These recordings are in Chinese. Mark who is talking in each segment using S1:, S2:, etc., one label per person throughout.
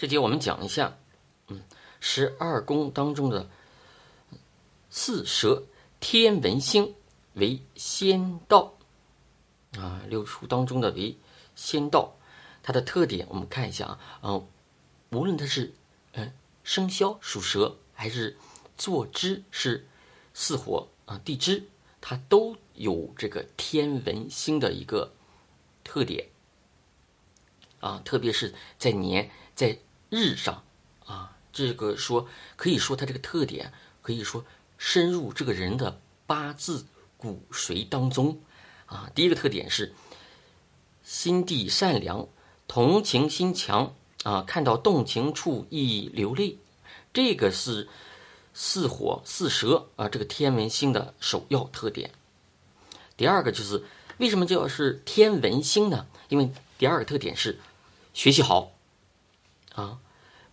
S1: 这节我们讲一下，嗯，十二宫当中的四蛇天文星为仙道啊，六畜当中的为仙道，它的特点我们看一下啊，嗯，无论它是嗯生肖属蛇，还是坐支是巳火啊地支，它都有这个天文星的一个特点啊，特别是在年在。日上，啊，这个说可以说他这个特点可以说深入这个人的八字骨髓当中，啊，第一个特点是心地善良，同情心强，啊，看到动情处易流泪，这个是四火四蛇啊，这个天文星的首要特点。第二个就是为什么叫是天文星呢？因为第二个特点是学习好。啊，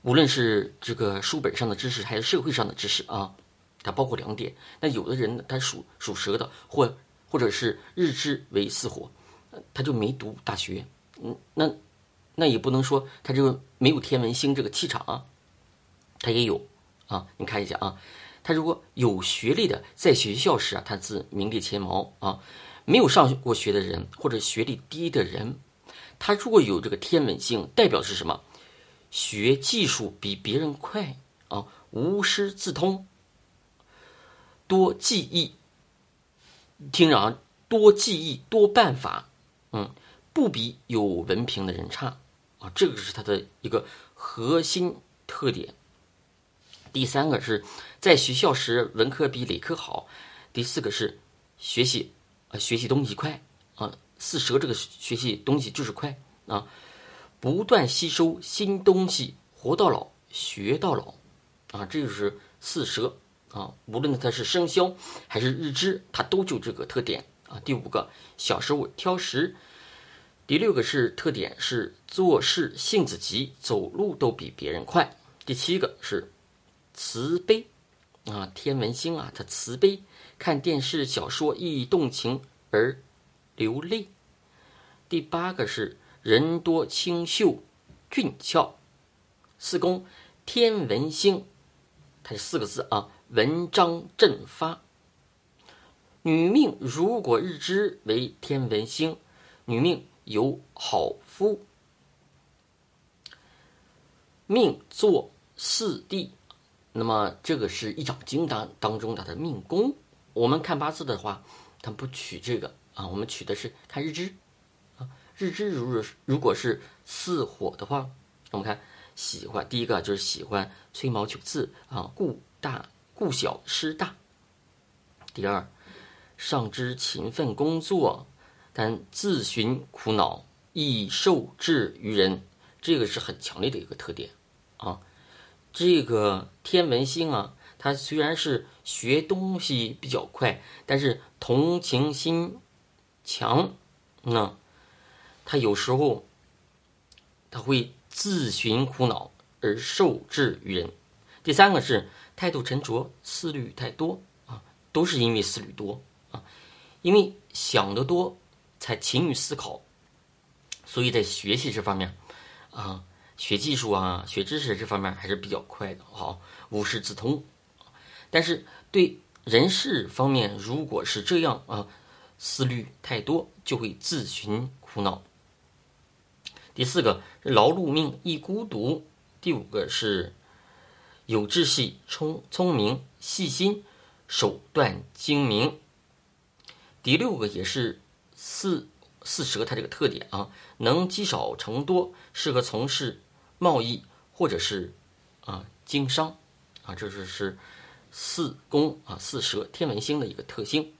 S1: 无论是这个书本上的知识，还是社会上的知识啊，它包括两点。那有的人他属属蛇的，或或者是日支为巳火，他就没读大学。嗯，那那也不能说他这个没有天文星这个气场啊，他也有啊。你看一下啊，他如果有学历的，在学校时啊，他自名列前茅啊。没有上过学的人，或者学历低的人，他如果有这个天文星，代表是什么？学技术比别人快啊，无师自通，多记忆。听着啊，多记忆，多办法，嗯，不比有文凭的人差啊。这个是他的一个核心特点。第三个是在学校时文科比理科好。第四个是学习啊，学习东西快啊。四蛇这个学习东西就是快啊。不断吸收新东西，活到老学到老，啊，这就是四蛇啊。无论它是生肖还是日支，它都就这个特点啊。第五个，小时候挑食。第六个是特点是做事性子急，走路都比别人快。第七个是慈悲啊，天文星啊，它慈悲，看电视小说易动情而流泪。第八个是。人多清秀，俊俏，四宫天文星，它是四个字啊，文章振发。女命如果日支为天文星，女命有好夫，命坐四地，那么这个是一掌经当当中的的命宫。我们看八字的话，它不取这个啊，我们取的是看日支。日支如如果是巳火的话，我们看喜欢第一个就是喜欢吹毛求疵啊，顾大顾小失大。第二，上知勤奋工作，但自寻苦恼，易受制于人，这个是很强烈的一个特点啊。这个天文星啊，它虽然是学东西比较快，但是同情心强，那。他有时候，他会自寻苦恼而受制于人。第三个是态度沉着，思虑太多啊，都是因为思虑多啊，因为想得多才勤于思考，所以在学习这方面啊，学技术啊，学知识这方面还是比较快的，好，无师自通。但是对人事方面，如果是这样啊，思虑太多，就会自寻苦恼。第四个劳碌命易孤独，第五个是有志气、聪聪明、细心、手段精明。第六个也是四四蛇它这个特点啊，能积少成多，适合从事贸易或者是啊经商啊，这就是四宫啊四蛇天文星的一个特性。